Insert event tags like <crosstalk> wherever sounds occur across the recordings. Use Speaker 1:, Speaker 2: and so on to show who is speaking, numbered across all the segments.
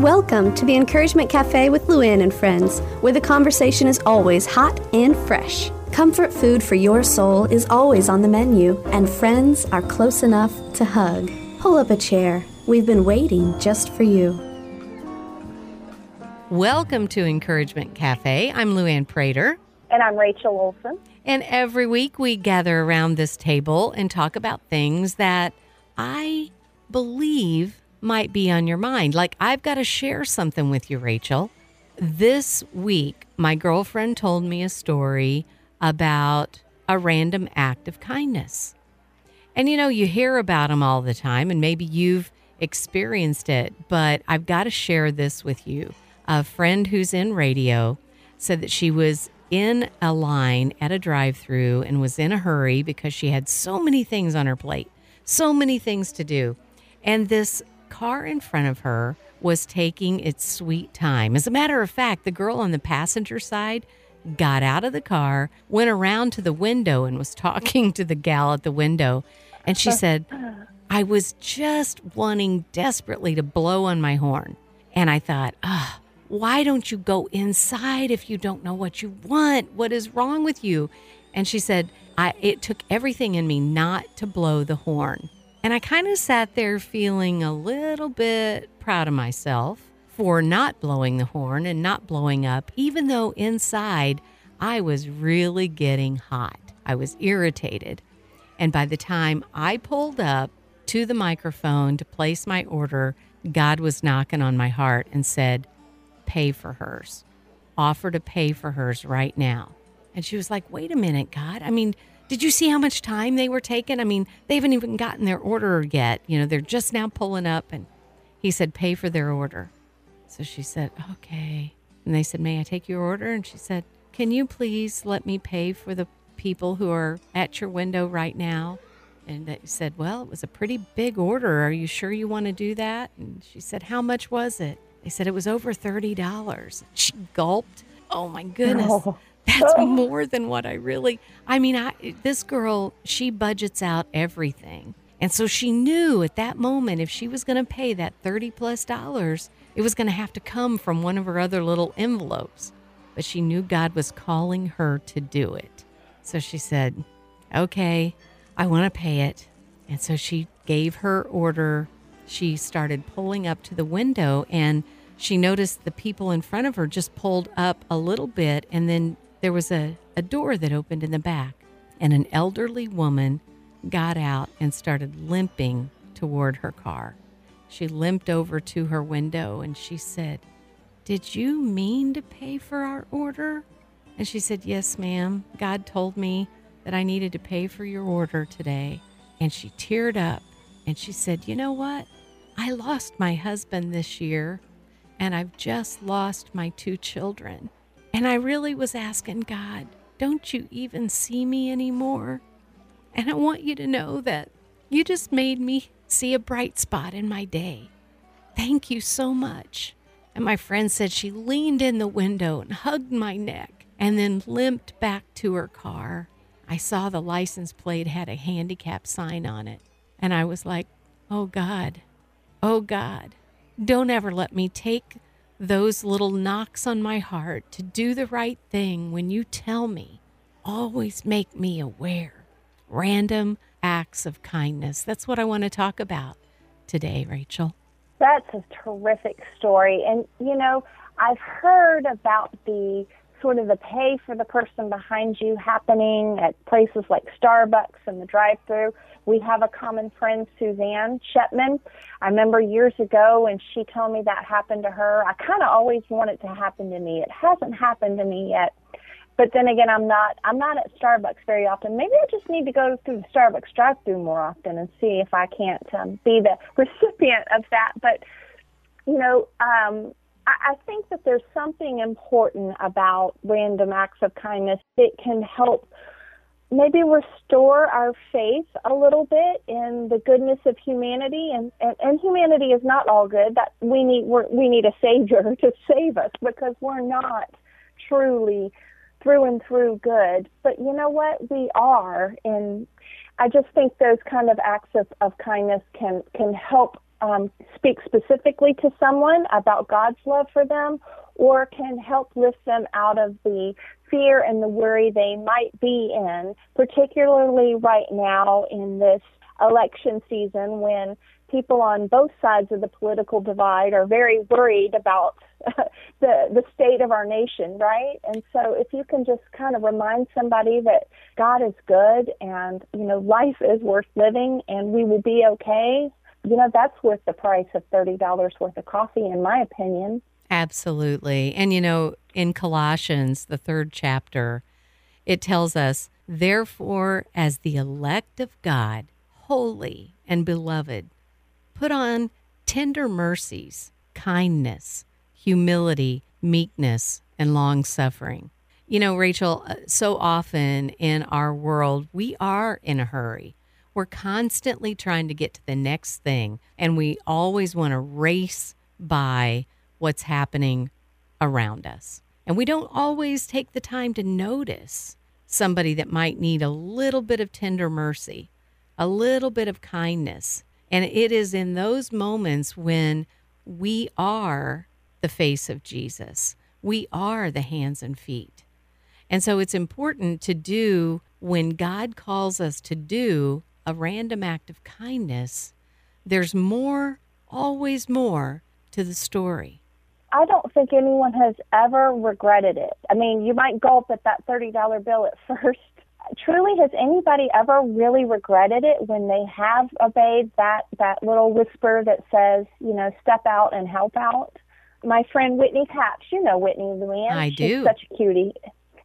Speaker 1: Welcome to the Encouragement Cafe with Luann and friends, where the conversation is always hot and fresh. Comfort food for your soul is always on the menu, and friends are close enough to hug. Pull up a chair. We've been waiting just for you.
Speaker 2: Welcome to Encouragement Cafe. I'm Luann Prater.
Speaker 3: And I'm Rachel Olsen.
Speaker 2: And every week we gather around this table and talk about things that I believe might be on your mind. Like, I've got to share something with you, Rachel. This week, my girlfriend told me a story about a random act of kindness. And you know, you hear about them all the time, and maybe you've experienced it, but I've got to share this with you. A friend who's in radio said that she was in a line at a drive through and was in a hurry because she had so many things on her plate, so many things to do. And this car in front of her was taking its sweet time. As a matter of fact, the girl on the passenger side got out of the car, went around to the window, and was <laughs> talking to the gal at the window. And she said, I was just wanting desperately to blow on my horn. And I thought, ah, why don't you go inside if you don't know what you want? What is wrong with you? And she said, I, it took everything in me not to blow the horn. And I kind of sat there feeling a little bit proud of myself for not blowing the horn and not blowing up, even though inside I was really getting hot. I was irritated. And by the time I pulled up to the microphone to place my order, God was knocking on my heart and said, pay for hers. Offer to pay for hers right now. And she was like, wait a minute, God. I mean, did you see how much time they were taking? I mean, they haven't even gotten their order yet. You know, they're just now pulling up. And he said, pay for their order. So she said, okay. And they said, may I take your order? And she said, can you please let me pay for the people who are at your window right now? And they said, well, it was a pretty big order. Are you sure you want to do that? And she said, how much was it? They said it was over $30. She gulped. Oh my goodness.
Speaker 3: Oh. <laughs>
Speaker 2: That's oh. more than what I really I mean, I this girl, she budgets out everything. And so she knew at that moment if she was going to pay that 30 plus dollars, it was going to have to come from one of her other little envelopes. But she knew God was calling her to do it. So she said, "Okay, I want to pay it." And so she gave her order. She started pulling up to the window and she noticed the people in front of her just pulled up a little bit and then there was a, a door that opened in the back and an elderly woman got out and started limping toward her car. She limped over to her window and she said, Did you mean to pay for our order? And she said, Yes, ma'am. God told me that I needed to pay for your order today. And she teared up and she said, You know what? I lost my husband this year and I've just lost my two children. And I really was asking God, don't you even see me anymore? And I want you to know that you just made me see a bright spot in my day. Thank you so much. And my friend said she leaned in the window and hugged my neck and then limped back to her car. I saw the license plate had a handicap sign on it. And I was like, oh God, oh God, don't ever let me take those little knocks on my heart to do the right thing when you tell me. Always make me aware. Random acts of kindness. That's what I want to talk about today, Rachel.
Speaker 3: That's a terrific story. And, you know, I've heard about the sort of the pay for the person behind you happening at places like Starbucks and the drive through. We have a common friend, Suzanne Shepman. I remember years ago when she told me that happened to her. I kind of always want it to happen to me. It hasn't happened to me yet. But then again, I'm not I'm not at Starbucks very often. Maybe I just need to go through the Starbucks drive-through more often and see if I can't um, be the recipient of that. But you know, um, I think that there's something important about random acts of kindness. It can help maybe restore our faith a little bit in the goodness of humanity. And, and, and humanity is not all good. That we need we're, we need a savior <laughs> to save us because we're not truly through and through good. But you know what? We are. And i just think those kind of acts of, of kindness can can help um, speak specifically to someone about God's love for them or can help lift them out of the fear and the worry they might be in, particularly right now in this election season when people on both sides of the political divide are very worried about <laughs> the the state of our nation, right? And so if you can just kind of remind somebody that God is good and you know life is worth living and we will be okay, you know that's worth the price of thirty dollars worth of coffee, in my opinion.
Speaker 2: Absolutely, and you know in Colossians, the third chapter, it tells us, therefore, as the elect of God, holy and beloved, put on tender mercies, kindness humility, meekness, and long suffering. You know, Rachel, uh, so often in our world, we are in a hurry. We're constantly trying to get to the next thing, and we always want to race by what's happening around us. And we don't always take the time to notice somebody that might need a little bit of tender mercy, a little bit of kindness. And it is in those moments when we are the face of Jesus. We are the hands and feet. And so it's important to do when God calls us to do a random act of kindness, there's more, always more to the story.
Speaker 3: I don't think anyone has ever regretted it. I mean, you might gulp at that $30 bill at <laughs> first. Truly, has anybody ever really regretted it when they have obeyed that, that little whisper that says, you know, step out and help out? my friend Whitney Capps. You know Whitney Luann.
Speaker 2: I
Speaker 3: She's
Speaker 2: do.
Speaker 3: Such a cutie.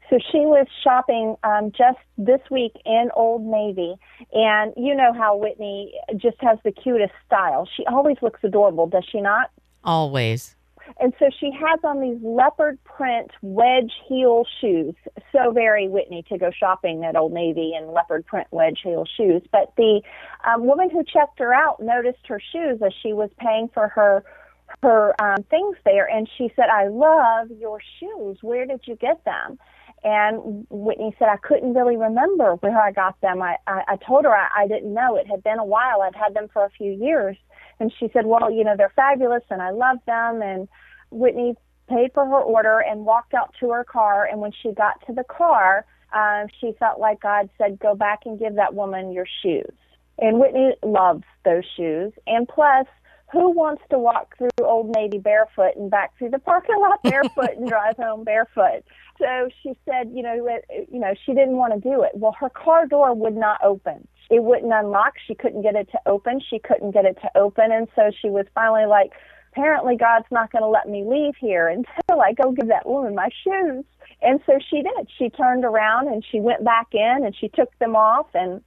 Speaker 3: So she was shopping um, just this week in Old Navy, and you know how Whitney just has the cutest style. She always looks adorable, does she not?
Speaker 2: Always.
Speaker 3: And so she has on these leopard print wedge heel shoes. So very Whitney to go shopping at Old Navy in leopard print wedge heel shoes. But the um, woman who checked her out noticed her shoes as she was paying for her her um, things there, and she said, "I love your shoes. Where did you get them?" And Whitney said, "I couldn't really remember where I got them. I I, I told her I, I didn't know. It had been a while. I'd had them for a few years." And she said, "Well, you know, they're fabulous, and I love them." And Whitney paid for her order and walked out to her car. And when she got to the car, uh, she felt like God said, "Go back and give that woman your shoes." And Whitney loves those shoes. And plus, who wants to walk through Old Navy barefoot and back through the parking lot <laughs> barefoot and drive home barefoot? So she said, you know, it, you know, she didn't want to do it. Well, her car door would not open. It wouldn't unlock. She couldn't get it to open. She couldn't get it to open, and so she was finally like, apparently God's not going to let me leave here until I go give that woman my shoes. And so she did. She turned around and she went back in and she took them off and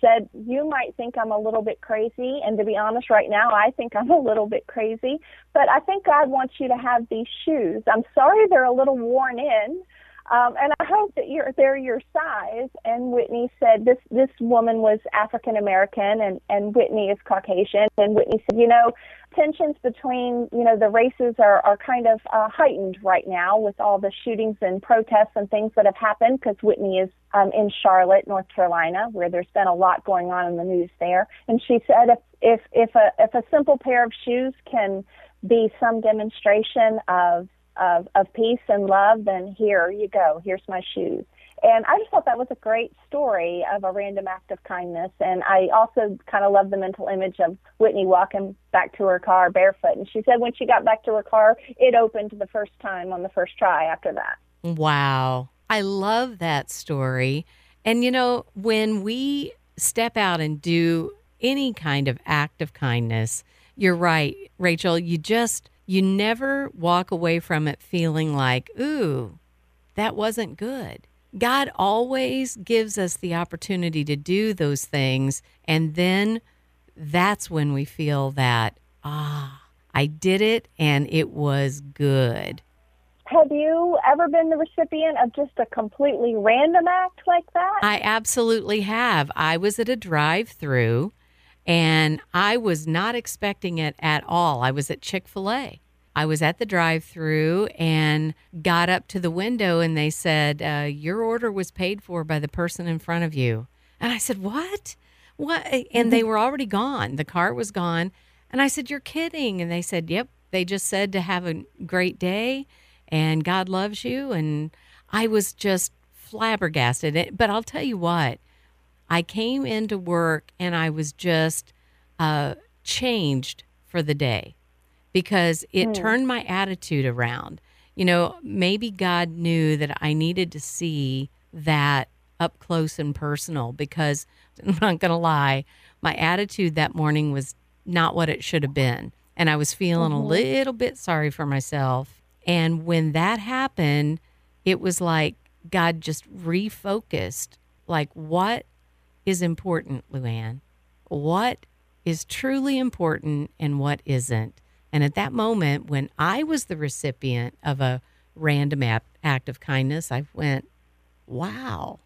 Speaker 3: said, You might think I'm a little bit crazy. And to be honest, right now, I think I'm a little bit crazy. But I think God wants you to have these shoes. I'm sorry they're a little worn in. Um, and I hope that you're they're your size. And Whitney said this this woman was African American and and Whitney is Caucasian. And Whitney said, you know, tensions between you know the races are are kind of uh, heightened right now with all the shootings and protests and things that have happened because Whitney is um, in Charlotte, North Carolina, where there's been a lot going on in the news there. And she said if if if a if a simple pair of shoes can be some demonstration of of, of peace and love, then here you go. Here's my shoes. And I just thought that was a great story of a random act of kindness. And I also kind of love the mental image of Whitney walking back to her car barefoot. And she said when she got back to her car, it opened the first time on the first try after that.
Speaker 2: Wow. I love that story. And you know, when we step out and do any kind of act of kindness, you're right, Rachel, you just, you never walk away from it feeling like, ooh, that wasn't good God always gives us the opportunity to do those things. And then that's when we feel that, ah, I did it and it was good.
Speaker 3: Have you ever been the recipient of just a completely random act like that?
Speaker 2: I absolutely have. I was at a drive through and I was not expecting it at all. I was at Chick fil A I was at the drive through and got up to the window and they said, uh, Your order was paid for by the person in front of you. And I said, What? What? And they were already gone. The car was gone. And I said, You're kidding. And they said, Yep. They just said to have a great day and God loves you. And I was just flabbergasted. But I'll tell you what, I came into work and I was just uh, changed for the day because it mm. turned my attitude around. You know, maybe God knew that I needed to see that up close and personal because <laughs> I'm not going to lie, my attitude that morning was not what it should have been. And I was feeling mm-hmm. a little bit sorry for myself. And when that happened, it was like God just refocused like, what is important, Luann? What is truly important and what isn't? And at that moment, when I was the recipient of a random act of kindness, I went, wow,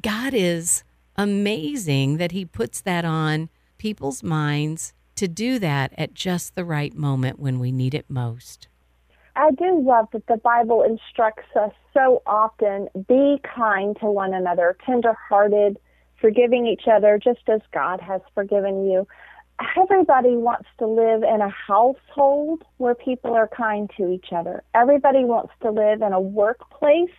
Speaker 2: God is amazing that He puts that on people's minds to do that at just the right moment when we need it most.
Speaker 3: I do love that the Bible instructs us so often be kind to one another, tenderhearted, forgiving each other just as God has forgiven you. Everybody wants to live in a household where people are kind to each other. Everybody wants to live in a workplace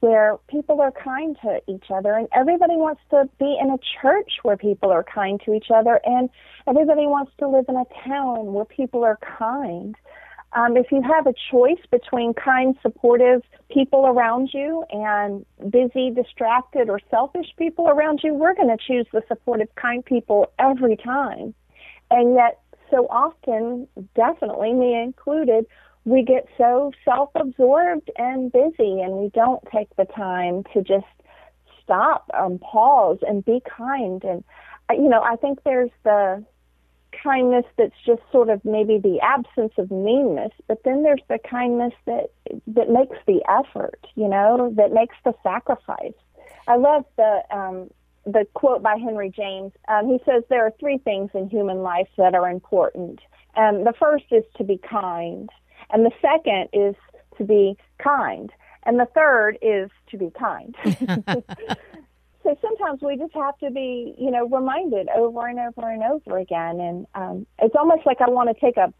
Speaker 3: where people are kind to each other and everybody wants to be in a church where people are kind to each other and everybody wants to live in a town where people are kind. Um, if you have a choice between kind, supportive people around you and busy, distracted, or selfish people around you, we're going to choose the supportive, kind people every time. And yet, so often, definitely me included, we get so self absorbed and busy and we don't take the time to just stop and pause and be kind and you know i think there's the kindness that's just sort of maybe the absence of meanness but then there's the kindness that that makes the effort you know that makes the sacrifice i love the um the quote by henry james um, he says there are three things in human life that are important and the first is to be kind and the second is to be kind. And the third is to be kind. <laughs> <laughs> so sometimes we just have to be, you know, reminded over and over and over again. And um, it's almost like I want to take a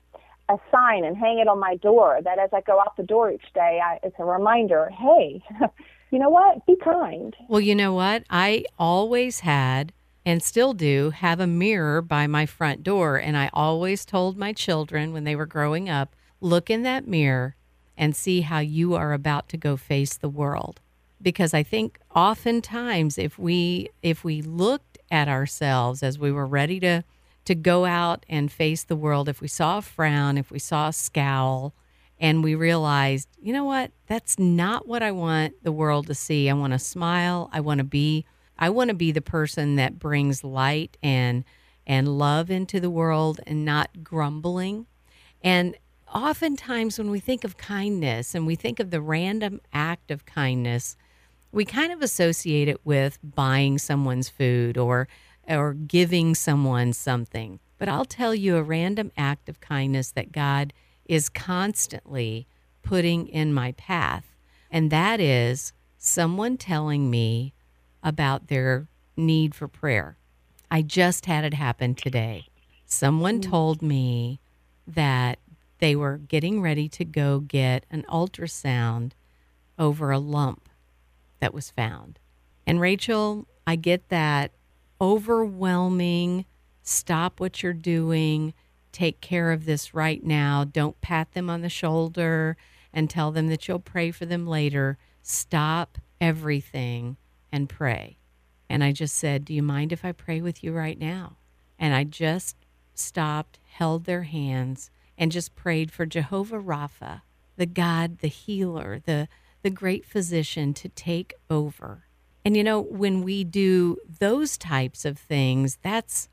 Speaker 3: a sign and hang it on my door that as I go out the door each day, I, it's a reminder, hey, <laughs> you know what? Be kind.
Speaker 2: Well, you know what? I always had and still do have a mirror by my front door. And I always told my children when they were growing up, look in that mirror and see how you are about to go face the world because i think oftentimes if we if we looked at ourselves as we were ready to to go out and face the world if we saw a frown if we saw a scowl and we realized you know what? That's not what i want the world to see. I want to smile. I want to be i want to be the person that brings light and and love into the world and not grumbling. And oftentimes when we think of kindness and we think of the random act of kindness, we kind of associate it with buying someone's food or or giving someone something. But I'll tell you a random act of kindness that God is constantly putting in my path, and that is someone telling me about their need for prayer. I just had it happen today. Someone mm. told me that they were getting ready to go get an ultrasound over a lump that was found. And Rachel, I get that overwhelming stop what you're doing, take care of this right now. Don't pat them on the shoulder and tell them that you'll pray for them later. Stop everything and pray. And I just said, Do you mind if I pray with you right now? And I just stopped, held their hands, and just prayed for Jehovah Rapha, the God, the healer, the, the great physician to take over. And you know, when we do those types of things, that's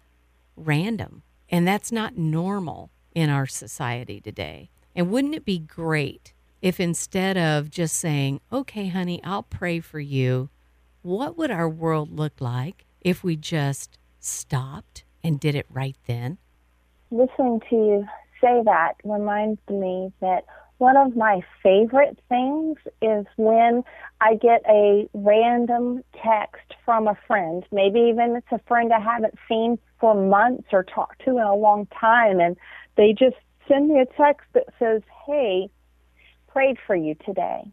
Speaker 2: random and that's not normal in our society today. And wouldn't it be great if instead of just saying, okay, honey, I'll pray for you, what would our world look like if we just stopped and did it right then?
Speaker 3: Listening to you say that reminds me that one of my favorite things is when I get a random text from a friend. Maybe even it's a friend I haven't seen for months or talked to in a long time, and they just send me a text that says, Hey, prayed for you today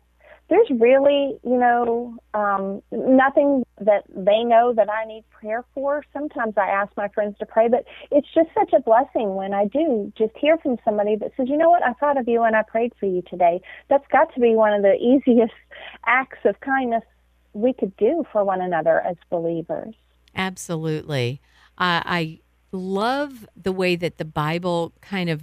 Speaker 3: there's really, you know, um, nothing that they know that I need prayer for. Sometimes I ask my friends to pray, but it's just such a blessing when I do just hear from somebody that says, you know what, I thought of you and I prayed for you today. That's got to be one of the <laughs> easiest acts of kindness we could do for one another as believers.
Speaker 2: Absolutely. Uh, I love the way that the Bible kind of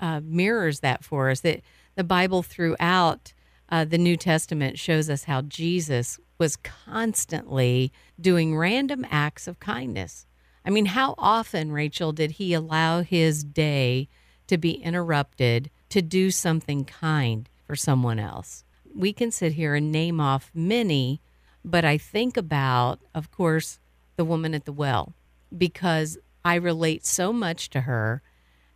Speaker 2: uh, mirrors that for us, that the Bible throughout uh, the New Testament shows us how Jesus was constantly doing random acts of kindness. I mean, how often, Rachel, did he allow his day to be interrupted to do something kind for someone else? We can sit here and name off many, but I think about, of course, the woman at the well, because I relate so much to her.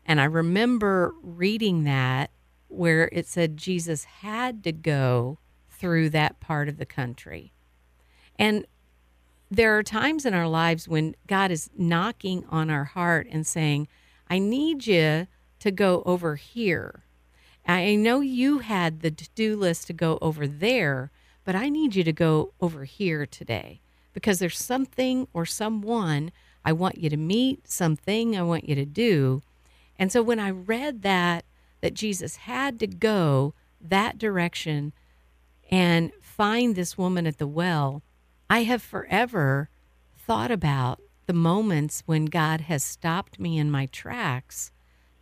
Speaker 2: And I remember reading that where it said Jesus had to go through that part of the country. And there are times in our lives when God is knocking on our heart and saying, I need you to go over here. I know you had the to do list to go over there, but I need you to go over here today because there's something or someone I want you to meet, something I want you to do. And so when I read that that Jesus had to go that direction and find this woman at the well, I have forever thought about the moments when God has stopped me in my tracks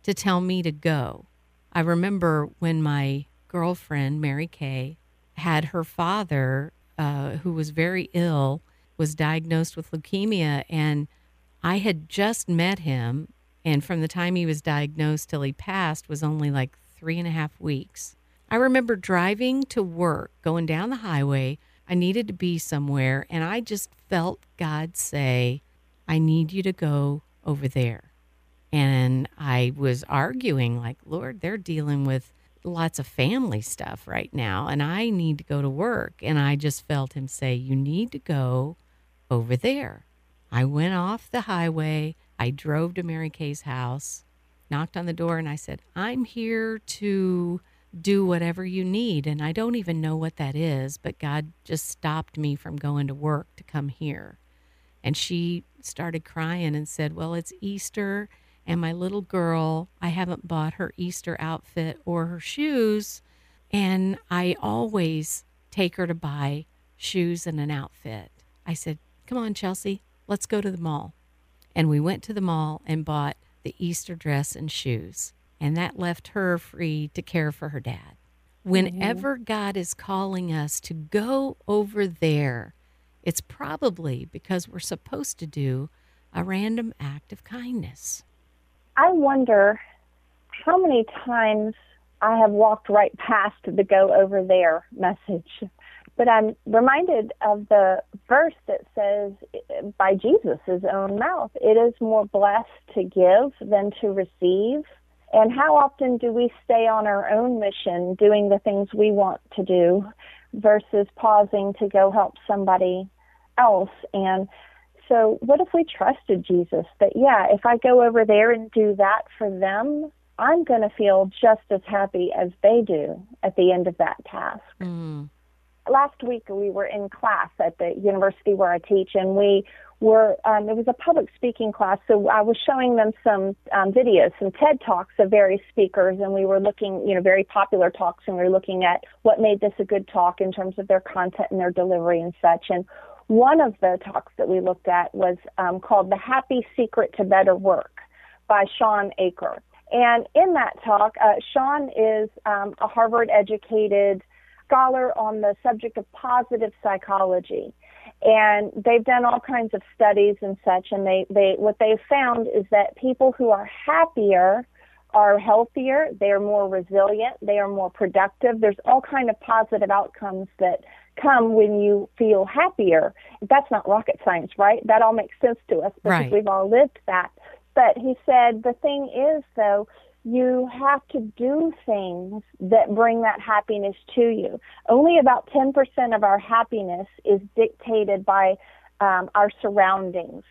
Speaker 2: to tell me to go. I remember when my girlfriend, Mary Kay, had her father, uh, who was very ill, was diagnosed with leukemia, and I had just met him and from the time he was diagnosed till he passed was only like three and a half weeks. I remember driving to work, going down the highway. I needed to be somewhere, and I just felt God say, I need you to go over there. And I was arguing, like, Lord, they're dealing with lots of family stuff right now, and I need to go to work. And I just felt him say, You need to go over there. I went off the highway. I drove to Mary Kay's house, knocked on the door, and I said, I'm here to do whatever you need. And I don't even know what that is, but God just stopped me from going to work to come here. And she started crying and said, Well, it's Easter, and my little girl, I haven't bought her Easter outfit or her shoes. And I always take her to buy shoes and an outfit. I said, Come on, Chelsea, let's go to the mall. And we went to the mall and bought the Easter dress and shoes. And that left her free to care for her dad. Whenever mm-hmm. God is calling us to go over there, it's probably because we're supposed to do a random act of kindness.
Speaker 3: I wonder how many times I have walked right past the go over there message but I'm reminded of the verse that says, by Jesus' own mouth, it is more blessed to give than to receive. And how often do we stay on our own mission doing the things we want to do versus pausing to go help somebody else? And so, what if we trusted Jesus that, yeah, if I go over there and do that for them, I'm going to feel just as happy as they do at the end of that task?
Speaker 2: Mm
Speaker 3: last week we were in class at the university where I teach, and we were um, it was a public speaking class. So I was showing them some um, videos, some TED talks of various speakers, and we were looking, you know, very popular talks, and we were looking at what made this a good talk in terms of their content and their delivery and such. And one of the talks that we looked at was um, called "The Happy Secret to Better Work" by Shawn Achor. And in that talk, uh, Shawn is um, a Harvard educated scholar on the subject of positive psychology. And they've done all kinds of studies and such, and they, they what they've found is that people who are happier are healthier, they are more resilient, they are more productive. There's all kind of positive outcomes that come when you feel happier. That's not rocket science, right? That all makes sense to us because
Speaker 2: right.
Speaker 3: we've all lived that. But he said the thing is though, you have to do things that bring that happiness to you. Only about 10% of our happiness is dictated by um, our surroundings,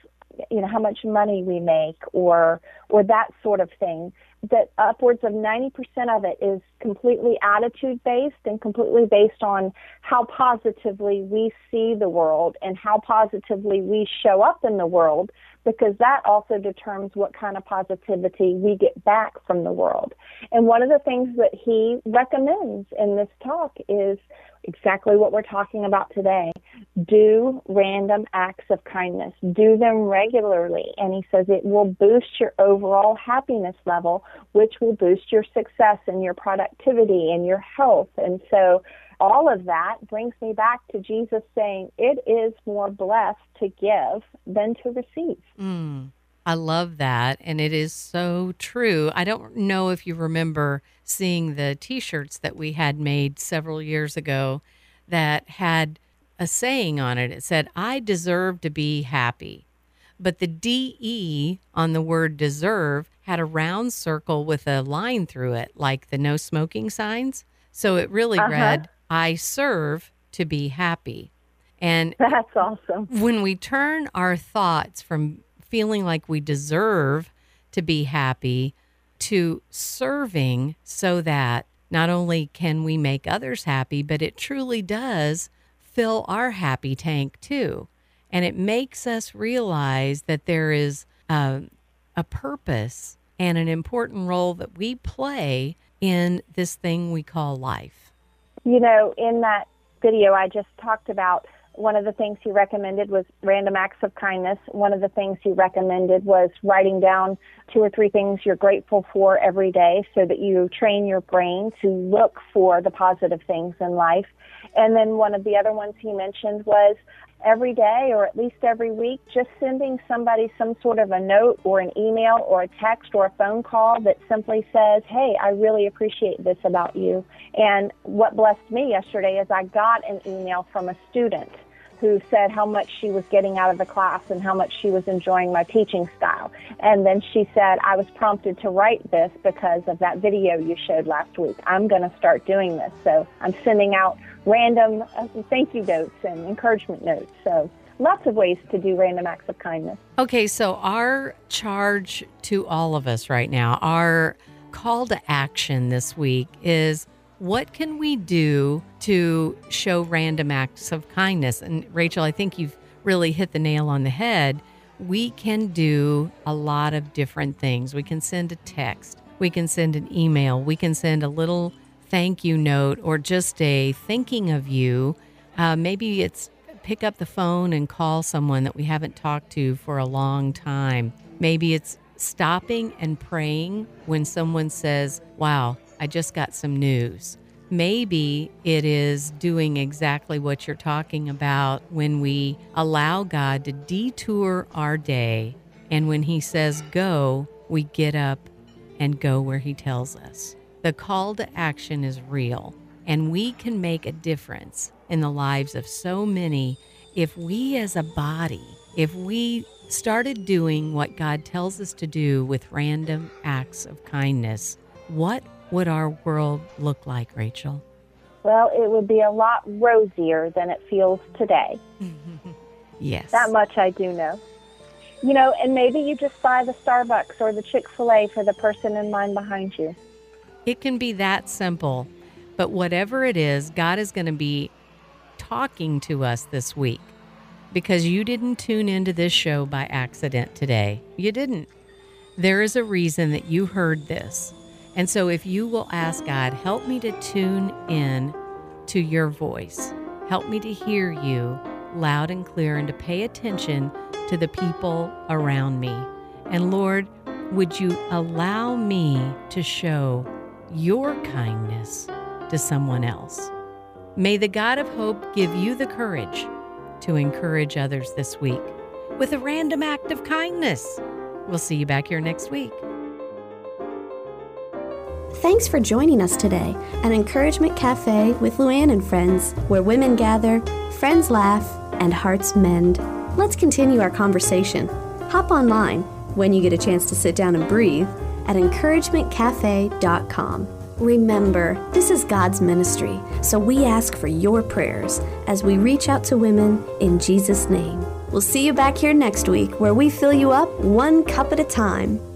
Speaker 3: you know, how much money we make or, or that sort of thing. That upwards of 90% of it is completely attitude based and completely based on how positively we see the world and how positively we show up in the world because that also determines what kind of positivity we get back from the world. And one of the things that he recommends in this talk is exactly what we're talking about today. Do random acts of kindness. Do them regularly. And he says it will boost your overall happiness level, which will boost your success and your productivity and your health. And so all of that brings me back to Jesus saying, It is more blessed to give than to receive.
Speaker 2: Mm, I love that. And it is so true. I don't know if you remember seeing the t shirts that we had made several years ago that had a saying on it. It said, I deserve to be happy. But the DE on the word deserve had a round circle with a line through it, like the no smoking signs. So it really uh-huh. read, I serve to be happy. And
Speaker 3: that's awesome.
Speaker 2: When we turn our thoughts from feeling like we deserve to be happy to serving so that not only can we make others happy, but it truly does fill our happy tank too. And it makes us realize that there is a, a purpose and an important role that we play in this thing we call life
Speaker 3: you know, in that video I just talked about, one of the things he recommended was random acts of kindness. One of the things he recommended was writing down two or three things you're grateful for every day so that you train your brain to look for the positive things in life. And then one of the other ones he mentioned was every day or at least every week, just sending somebody some sort of a note or an email or a text or a phone call that simply says, Hey, I really appreciate this about you. And what blessed me yesterday is I got an email from a student who said how much she was getting out of the class and how much she was enjoying my teaching style. And then she said, I was prompted to write this because of that video you showed last week. I'm going to start doing this. So I'm sending out random uh, thank you notes and encouragement notes. So lots of ways to do random acts of kindness.
Speaker 2: Okay, so our charge to all of us right now, our call to action this week is what can we do to show random acts of kindness? And Rachel, I think you've really hit the nail on the head. We can do a lot of different things. We can send a text, we can send an email, we can send a little thank you note or just a thinking of you. Uh, maybe it's pick up the phone and call someone that we haven't talked to for a long time. Maybe it's stopping and praying when someone says, Wow, I just got some news. Maybe it is doing exactly what you're talking about when we allow God to detour our day. And when He says go, we get up and go where He tells us. The call to action is real, and we can make a difference in the lives of so many if we as a body, if we started doing what God tells us to do with random acts of kindness, what would our world look like, Rachel?
Speaker 3: Well, it would be a lot rosier than it feels today. <laughs>
Speaker 2: yes.
Speaker 3: That much I do know. You know, and maybe you just buy the Starbucks or the Chick fil A for the person in line behind you.
Speaker 2: It can be that simple. But whatever it is, God is going to be talking to us this week because you didn't tune into this show by accident today. You didn't. There is a reason that you heard this. And so, if you will ask God, help me to tune in to your voice, help me to hear you loud and clear, and to pay attention to the people around me. And Lord, would you allow me to show your kindness to someone else? May the God of hope give you the courage to encourage others this week with a random act of kindness. We'll see you back here next week.
Speaker 1: Thanks for joining us today at Encouragement Cafe with Luann and friends, where women gather, friends laugh, and hearts mend. Let's continue our conversation. Hop online when you get a chance to sit down and breathe at encouragementcafe.com. Remember, this is God's ministry, so we ask for your prayers as we reach out to women in Jesus' name. We'll see you back here next week where we fill you up one cup at a time.